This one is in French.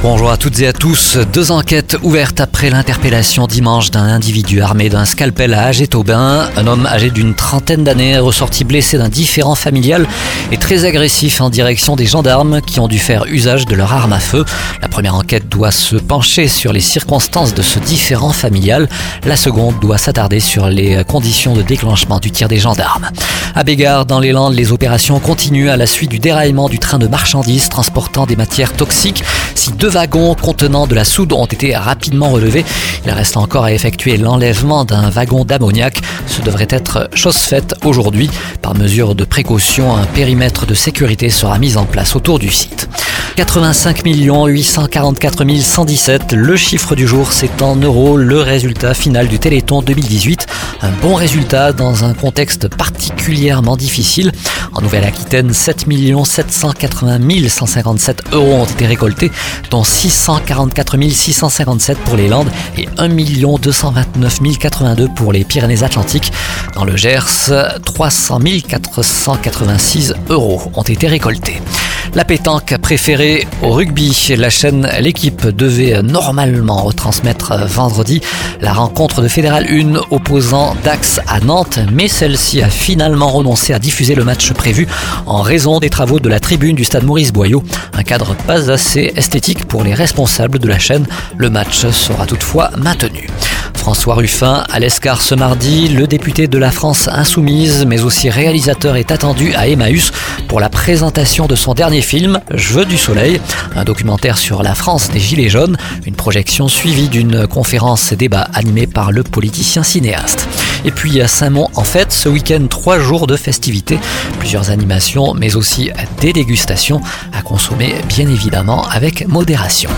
Bonjour à toutes et à tous. Deux enquêtes ouvertes après l'interpellation dimanche d'un individu armé d'un scalpel à Agé-Aubin. Un homme âgé d'une trentaine d'années ressorti blessé d'un différend familial et très agressif en direction des gendarmes qui ont dû faire usage de leur arme à feu. La première enquête doit se pencher sur les circonstances de ce différend familial. La seconde doit s'attarder sur les conditions de déclenchement du tir des gendarmes. À Bégard, dans les Landes, les opérations continuent à la suite du déraillement du train de marchandises transportant des matières toxiques. Si deux wagons contenant de la soude ont été rapidement relevés, il reste encore à effectuer l'enlèvement d'un wagon d'ammoniac. Ce devrait être chose faite aujourd'hui. Par mesure de précaution, un périmètre de sécurité sera mis en place autour du site. 85 844 117. Le chiffre du jour, c'est en euros le résultat final du Téléthon 2018. Un bon résultat dans un contexte particulièrement difficile. En Nouvelle-Aquitaine, 7 780 157 euros ont été récoltés, dont 644 657 pour les Landes et 1 229 082 pour les Pyrénées-Atlantiques. Dans le Gers, 300 486 euros ont été récoltés. La pétanque préférée au rugby, la chaîne L'équipe devait normalement retransmettre vendredi la rencontre de Fédéral 1 opposant Dax à Nantes, mais celle-ci a finalement renoncé à diffuser le match prévu en raison des travaux de la tribune du stade Maurice Boyau, un cadre pas assez esthétique pour les responsables de la chaîne. Le match sera toutefois maintenu. François Ruffin à l'escar ce mardi. Le député de la France insoumise, mais aussi réalisateur, est attendu à Emmaüs pour la présentation de son dernier film, Je veux du soleil, un documentaire sur la France des Gilets jaunes, une projection suivie d'une conférence débat animée par le politicien cinéaste. Et puis à Saint-Mont, en fait, ce week-end, trois jours de festivités, plusieurs animations, mais aussi des dégustations à consommer bien évidemment avec modération.